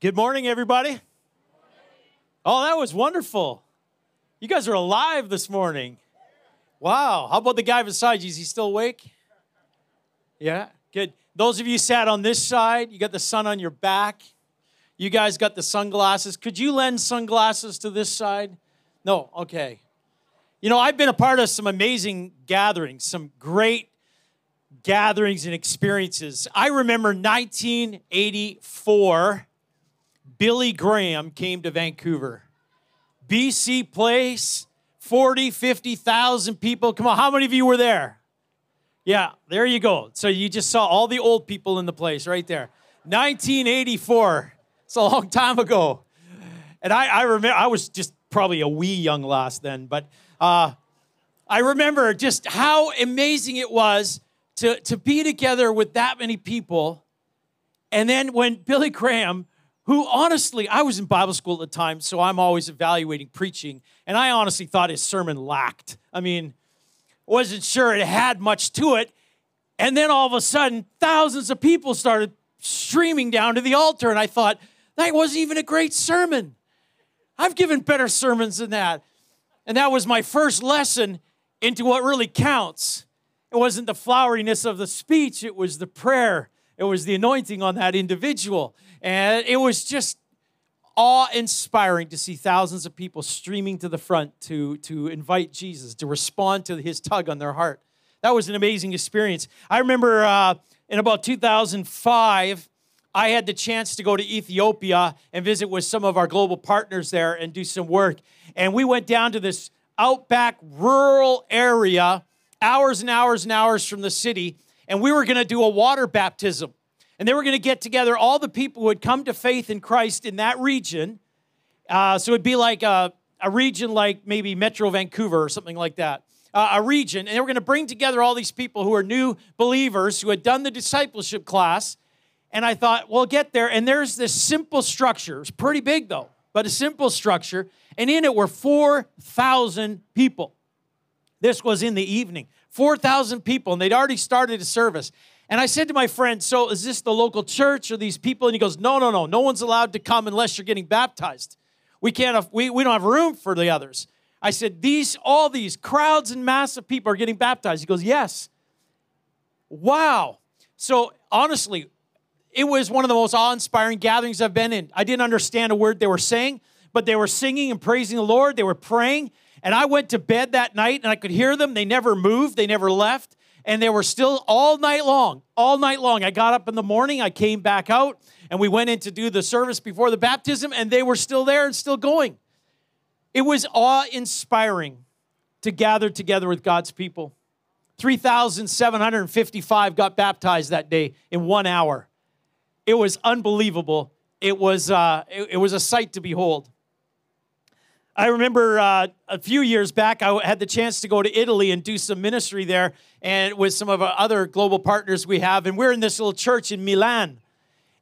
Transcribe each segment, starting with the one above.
Good morning, everybody. Oh, that was wonderful. You guys are alive this morning. Wow. How about the guy beside you? Is he still awake? Yeah, good. Those of you sat on this side, you got the sun on your back. You guys got the sunglasses. Could you lend sunglasses to this side? No, okay. You know, I've been a part of some amazing gatherings, some great gatherings and experiences. I remember 1984 Billy Graham came to Vancouver. BC Place, 40, 50,000 people. Come on, how many of you were there? Yeah, there you go. So you just saw all the old people in the place right there. 1984. It's a long time ago. And I, I remember, I was just probably a wee young lass then, but uh, I remember just how amazing it was to, to be together with that many people. And then when Billy Graham who honestly, I was in Bible school at the time, so I'm always evaluating preaching, and I honestly thought his sermon lacked. I mean, wasn't sure it had much to it. And then all of a sudden, thousands of people started streaming down to the altar, and I thought, that wasn't even a great sermon. I've given better sermons than that. And that was my first lesson into what really counts. It wasn't the floweriness of the speech, it was the prayer, it was the anointing on that individual. And it was just awe inspiring to see thousands of people streaming to the front to, to invite Jesus, to respond to his tug on their heart. That was an amazing experience. I remember uh, in about 2005, I had the chance to go to Ethiopia and visit with some of our global partners there and do some work. And we went down to this outback rural area, hours and hours and hours from the city, and we were going to do a water baptism. And they were going to get together all the people who had come to faith in Christ in that region. Uh, so it'd be like a, a, region like maybe Metro Vancouver or something like that. Uh, a region. And they were going to bring together all these people who are new believers who had done the discipleship class. And I thought, well, get there. And there's this simple structure. It's pretty big, though, but a simple structure. And in it were 4,000 people. This was in the evening. 4,000 people, and they'd already started a service. And I said to my friend, So is this the local church or these people? And he goes, No, no, no. No one's allowed to come unless you're getting baptized. We can't we, we don't have room for the others. I said, These, all these crowds and mass of people are getting baptized. He goes, Yes. Wow. So honestly, it was one of the most awe-inspiring gatherings I've been in. I didn't understand a word they were saying, but they were singing and praising the Lord. They were praying. And I went to bed that night and I could hear them. They never moved, they never left and they were still all night long, all night long. I got up in the morning, I came back out, and we went in to do the service before the baptism, and they were still there and still going. It was awe inspiring to gather together with God's people. 3,755 got baptized that day in one hour. It was unbelievable. It was, uh, it, it was a sight to behold. I remember uh, a few years back, I had the chance to go to Italy and do some ministry there, and with some of our other global partners we have. And we're in this little church in Milan.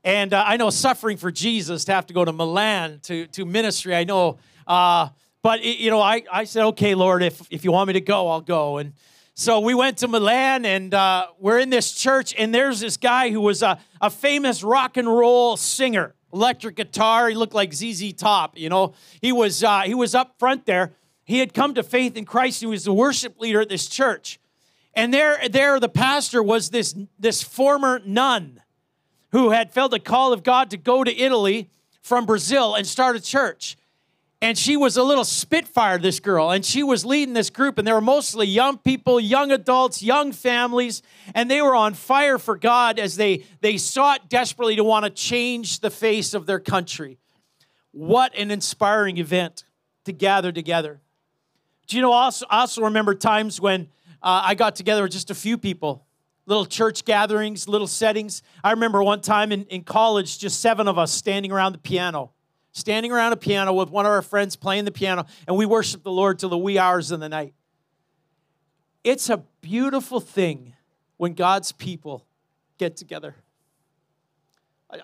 And uh, I know suffering for Jesus to have to go to Milan to, to ministry. I know, uh, but it, you know, I, I said, okay, Lord, if, if you want me to go, I'll go. And so we went to Milan, and uh, we're in this church, and there's this guy who was a, a famous rock and roll singer electric guitar. He looked like ZZ Top, you know. He was uh, he was up front there. He had come to faith in Christ. He was the worship leader at this church. And there, there the pastor was this, this former nun who had felt a call of God to go to Italy from Brazil and start a church. And she was a little spitfire, this girl, and she was leading this group, and they were mostly young people, young adults, young families, and they were on fire for God as they, they sought desperately to want to change the face of their country. What an inspiring event to gather together. Do you know, also, also remember times when uh, I got together with just a few people, little church gatherings, little settings. I remember one time in, in college, just seven of us standing around the piano standing around a piano with one of our friends playing the piano, and we worship the Lord till the wee hours of the night. It's a beautiful thing when God's people get together.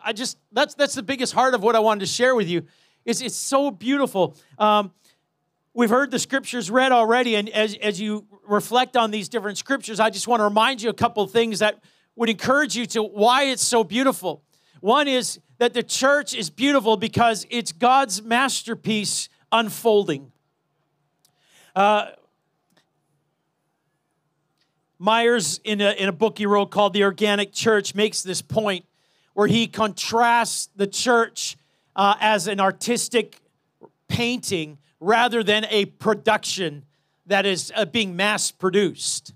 I just that's that's the biggest heart of what I wanted to share with you. Is it's so beautiful. Um, we've heard the scriptures read already, and as as you reflect on these different scriptures, I just want to remind you a couple of things that would encourage you to why it's so beautiful. One is that the church is beautiful because it's God's masterpiece unfolding. Uh, Myers, in a, in a book he wrote called The Organic Church, makes this point where he contrasts the church uh, as an artistic painting rather than a production that is uh, being mass produced.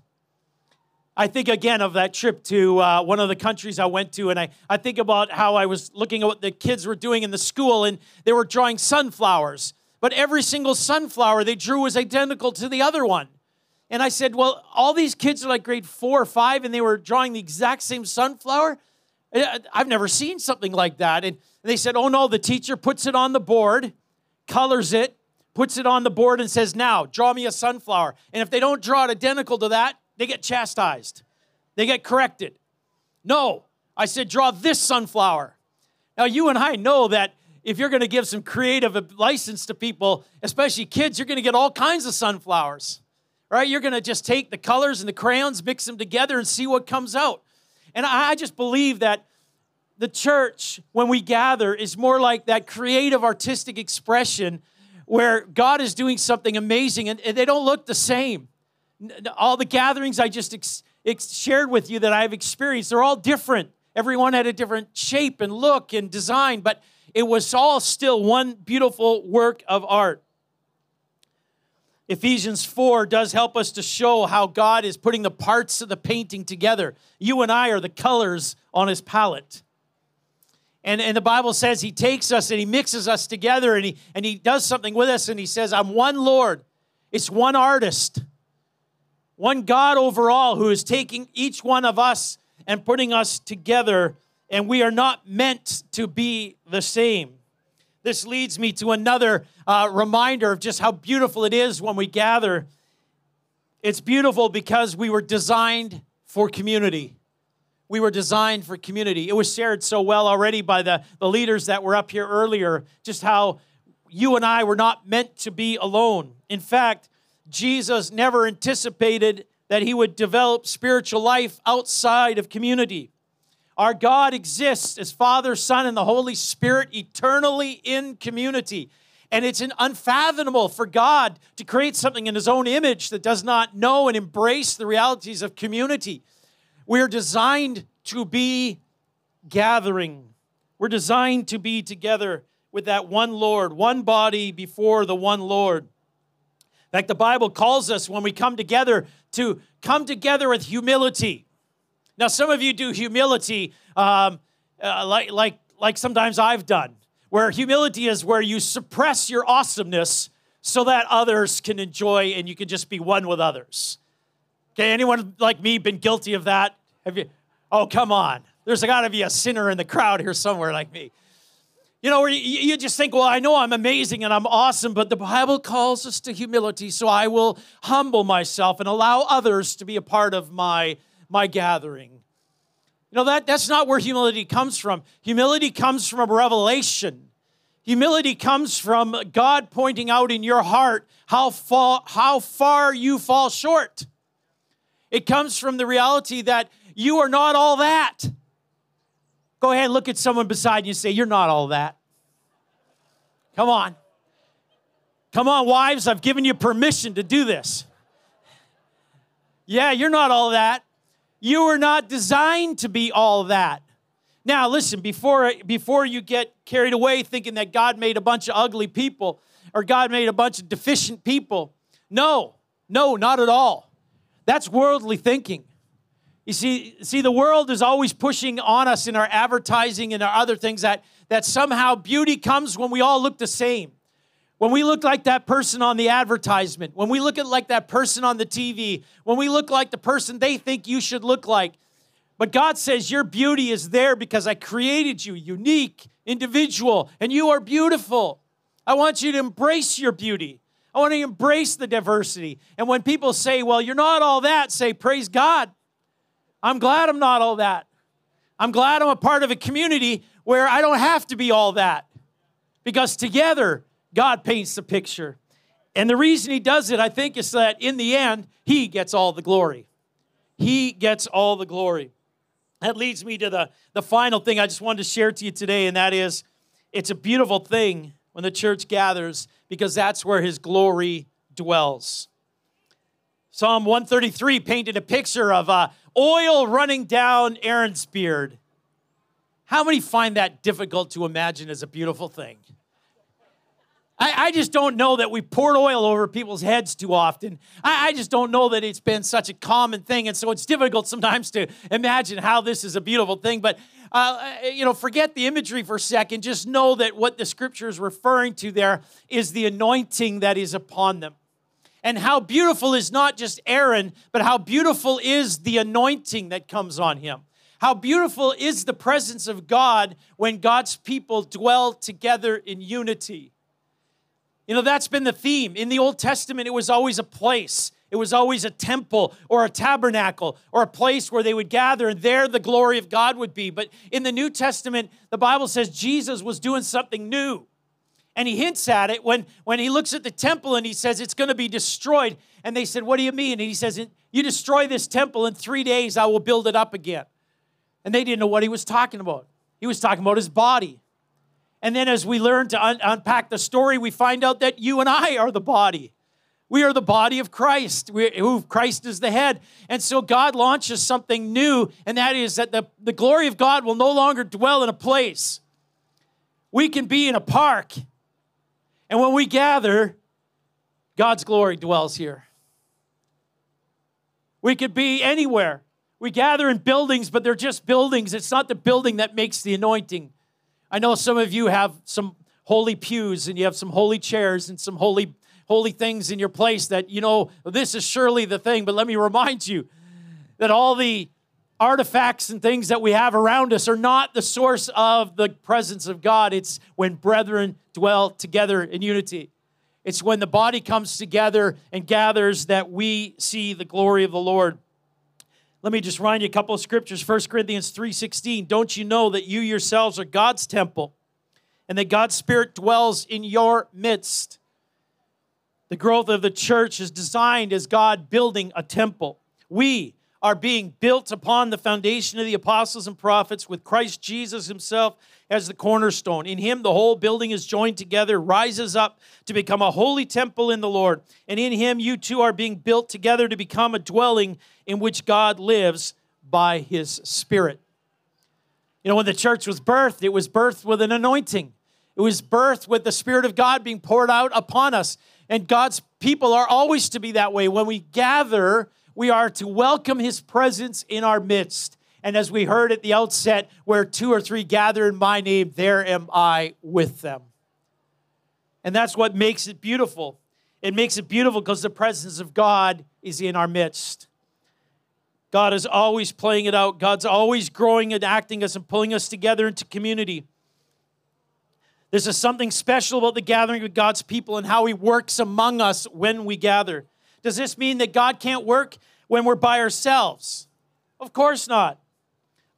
I think again of that trip to uh, one of the countries I went to, and I, I think about how I was looking at what the kids were doing in the school, and they were drawing sunflowers. But every single sunflower they drew was identical to the other one. And I said, Well, all these kids are like grade four or five, and they were drawing the exact same sunflower. I've never seen something like that. And they said, Oh, no, the teacher puts it on the board, colors it, puts it on the board, and says, Now, draw me a sunflower. And if they don't draw it identical to that, they get chastised, they get corrected. No, I said, Draw this sunflower. Now, you and I know that if you're going to give some creative license to people, especially kids, you're going to get all kinds of sunflowers right? You're going to just take the colors and the crayons, mix them together, and see what comes out. And I just believe that the church, when we gather, is more like that creative artistic expression where God is doing something amazing and they don't look the same. All the gatherings I just ex- ex- shared with you that I've experienced, they're all different. Everyone had a different shape and look and design, but it was all still one beautiful work of art. Ephesians 4 does help us to show how God is putting the parts of the painting together. You and I are the colors on his palette. And, and the Bible says he takes us and he mixes us together and he, and he does something with us and he says, I'm one Lord. It's one artist, one God over all who is taking each one of us and putting us together, and we are not meant to be the same. This leads me to another uh, reminder of just how beautiful it is when we gather. It's beautiful because we were designed for community. We were designed for community. It was shared so well already by the, the leaders that were up here earlier, just how you and I were not meant to be alone. In fact, Jesus never anticipated that he would develop spiritual life outside of community. Our God exists as Father, Son, and the Holy Spirit eternally in community. And it's unfathomable for God to create something in His own image that does not know and embrace the realities of community. We're designed to be gathering, we're designed to be together with that one Lord, one body before the one Lord. Fact, the Bible calls us when we come together to come together with humility. Now, some of you do humility um, uh, like, like, like sometimes I've done, where humility is where you suppress your awesomeness so that others can enjoy and you can just be one with others. Okay, anyone like me been guilty of that? Have you? Oh, come on. There's got to be a sinner in the crowd here somewhere like me. You know, you just think, well, I know I'm amazing and I'm awesome, but the Bible calls us to humility, so I will humble myself and allow others to be a part of my my gathering. You know, that, that's not where humility comes from. Humility comes from a revelation. Humility comes from God pointing out in your heart how far, how far you fall short. It comes from the reality that you are not all that. Go ahead and look at someone beside you and say, You're not all that. Come on. Come on, wives, I've given you permission to do this. Yeah, you're not all that. You were not designed to be all that. Now, listen, before, before you get carried away thinking that God made a bunch of ugly people or God made a bunch of deficient people, no, no, not at all. That's worldly thinking. You see, see, the world is always pushing on us in our advertising and our other things that, that somehow beauty comes when we all look the same. When we look like that person on the advertisement, when we look at like that person on the TV, when we look like the person they think you should look like. But God says your beauty is there because I created you unique, individual, and you are beautiful. I want you to embrace your beauty. I want to embrace the diversity. And when people say, well, you're not all that, say, praise God. I'm glad I'm not all that. I'm glad I'm a part of a community where I don't have to be all that because together God paints the picture. And the reason he does it, I think, is that in the end, he gets all the glory. He gets all the glory. That leads me to the, the final thing I just wanted to share to you today, and that is it's a beautiful thing when the church gathers because that's where his glory dwells. Psalm 133 painted a picture of uh, oil running down Aaron's beard. How many find that difficult to imagine as a beautiful thing? I, I, just don't know that we poured oil over people's heads too often. I, I, just don't know that it's been such a common thing. And so it's difficult sometimes to imagine how this is a beautiful thing. But, uh, you know, forget the imagery for a second. Just know that what the scripture is referring to there is the anointing that is upon them. And how beautiful is not just Aaron, but how beautiful is the anointing that comes on him. How beautiful is the presence of God when God's people dwell together in unity. You know, that's been the theme. In the Old Testament, it was always a place. It was always a temple or a tabernacle or a place where they would gather, and there the glory of God would be. But in the New Testament, the Bible says Jesus was doing something new. And he hints at it when, when he looks at the temple and he says it's going to be destroyed. And they said, What do you mean? And he says, You destroy this temple, in three days I will build it up again. And they didn't know what he was talking about. He was talking about his body. And then as we learn to un- unpack the story, we find out that you and I are the body. We are the body of Christ, who Christ is the head. And so God launches something new, and that is that the, the glory of God will no longer dwell in a place. We can be in a park, and when we gather, God's glory dwells here. We could be anywhere. We gather in buildings, but they're just buildings. It's not the building that makes the anointing. I know some of you have some holy pews and you have some holy chairs and some holy holy things in your place that you know this is surely the thing but let me remind you that all the artifacts and things that we have around us are not the source of the presence of God it's when brethren dwell together in unity it's when the body comes together and gathers that we see the glory of the Lord let me just remind you a couple of scriptures. 1 Corinthians 3:16. Don't you know that you yourselves are God's temple and that God's Spirit dwells in your midst? The growth of the church is designed as God building a temple. We are being built upon the foundation of the apostles and prophets with Christ Jesus himself as the cornerstone. In him, the whole building is joined together, rises up to become a holy temple in the Lord. And in him, you too are being built together to become a dwelling in which God lives by his Spirit. You know, when the church was birthed, it was birthed with an anointing, it was birthed with the Spirit of God being poured out upon us. And God's people are always to be that way. When we gather, we are to welcome his presence in our midst. And as we heard at the outset, where two or three gather in my name, there am I with them. And that's what makes it beautiful. It makes it beautiful because the presence of God is in our midst. God is always playing it out. God's always growing and acting us and pulling us together into community. This is something special about the gathering of God's people and how He works among us when we gather. Does this mean that God can't work when we're by ourselves? Of course not.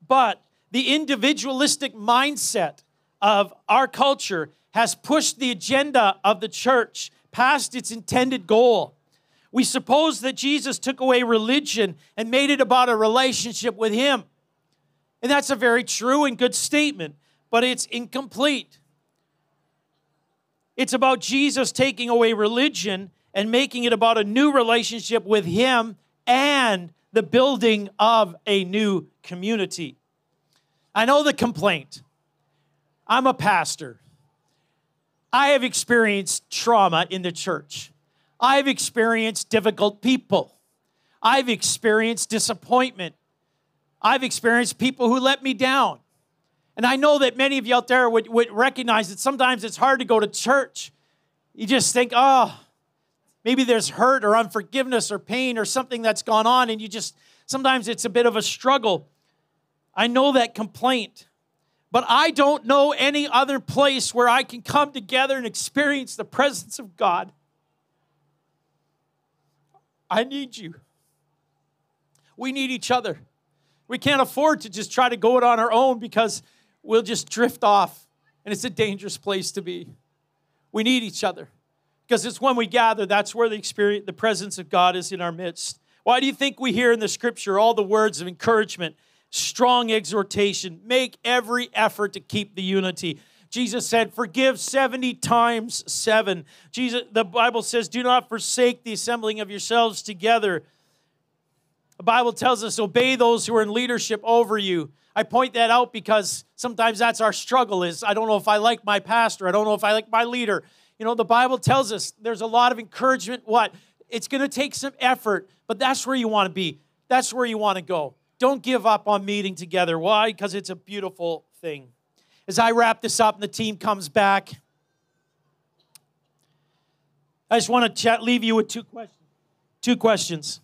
But the individualistic mindset of our culture has pushed the agenda of the church past its intended goal. We suppose that Jesus took away religion and made it about a relationship with Him. And that's a very true and good statement, but it's incomplete. It's about Jesus taking away religion and making it about a new relationship with Him and the building of a new community. I know the complaint. I'm a pastor. I have experienced trauma in the church. I've experienced difficult people. I've experienced disappointment. I've experienced people who let me down. And I know that many of you out there would, would recognize that sometimes it's hard to go to church. You just think, oh, maybe there's hurt or unforgiveness or pain or something that's gone on, and you just, sometimes it's a bit of a struggle. I know that complaint, but I don't know any other place where I can come together and experience the presence of God. I need you. We need each other. We can't afford to just try to go it on our own because we'll just drift off, and it's a dangerous place to be. We need each other because it's when we gather that's where the experience the presence of God is in our midst. Why do you think we hear in the scripture all the words of encouragement strong exhortation. Make every effort to keep the unity. Jesus said, Forgive 70 times seven. Jesus, the Bible says, Do not forsake the assembling of yourselves together. The Bible tells us, Obey those who are in leadership over you. I point that out because sometimes that's our struggle is I don't know if I like my pastor, I don't know if I like my leader. You know, the Bible tells us there's a lot of encouragement. What? It's going to take some effort, but that's where you want to be. That's where you want to go. Don't give up on meeting together. Why? Because it's a beautiful thing as I wrap this up and the team comes back, I just want to chat, leave you with two questions. Two questions.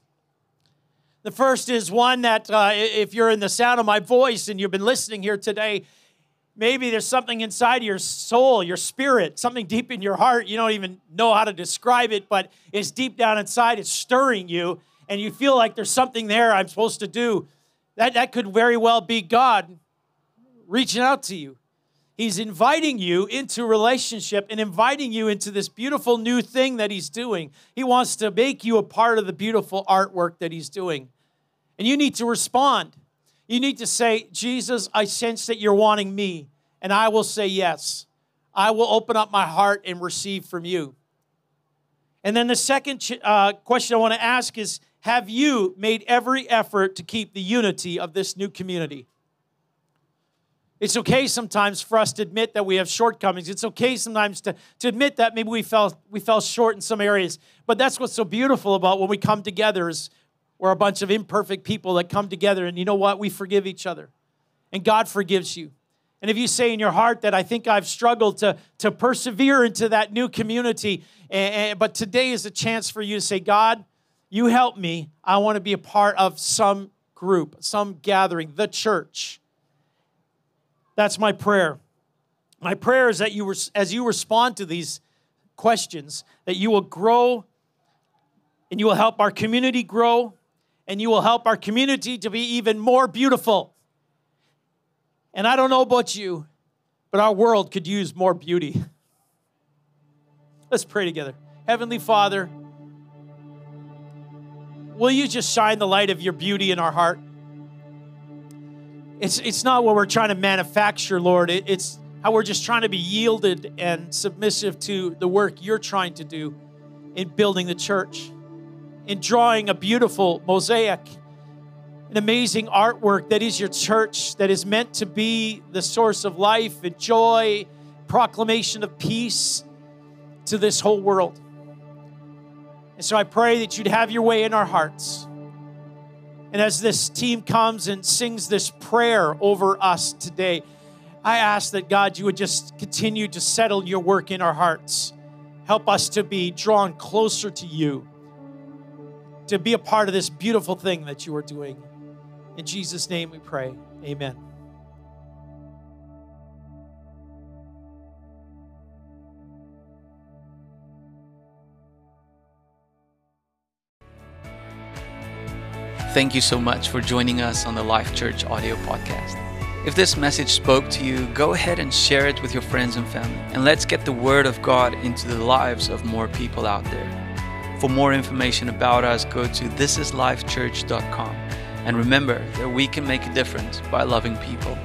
The first is one that uh, if you're in the sound of my voice and you've been listening here today, maybe there's something inside your soul, your spirit, something deep in your heart. You don't even know how to describe it, but it's deep down inside. It's stirring you, and you feel like there's something there I'm supposed to do. That, that could very well be God reaching out to you. He's inviting you into relationship and inviting you into this beautiful new thing that he's doing. He wants to make you a part of the beautiful artwork that he's doing. And you need to respond. You need to say, Jesus, I sense that you're wanting me, and I will say yes. I will open up my heart and receive from you. And then the second uh, question I want to ask is Have you made every effort to keep the unity of this new community? It's okay sometimes for us to admit that we have shortcomings. It's okay sometimes to, to admit that maybe we fell, we fell short in some areas. But that's what's so beautiful about when we come together is we're a bunch of imperfect people that come together and you know what? We forgive each other. And God forgives you. And if you say in your heart that I think I've struggled to, to persevere into that new community, and, and, but today is a chance for you to say, God, you help me. I want to be a part of some group, some gathering, the church. That's my prayer. My prayer is that you, as you respond to these questions, that you will grow and you will help our community grow and you will help our community to be even more beautiful. And I don't know about you, but our world could use more beauty. Let's pray together. Heavenly Father, will you just shine the light of your beauty in our heart? It's, it's not what we're trying to manufacture, Lord. It, it's how we're just trying to be yielded and submissive to the work you're trying to do in building the church, in drawing a beautiful mosaic, an amazing artwork that is your church, that is meant to be the source of life and joy, proclamation of peace to this whole world. And so I pray that you'd have your way in our hearts. And as this team comes and sings this prayer over us today, I ask that God, you would just continue to settle your work in our hearts. Help us to be drawn closer to you, to be a part of this beautiful thing that you are doing. In Jesus' name we pray. Amen. Thank you so much for joining us on the Life Church audio podcast. If this message spoke to you, go ahead and share it with your friends and family, and let's get the Word of God into the lives of more people out there. For more information about us, go to thisislifechurch.com. And remember that we can make a difference by loving people.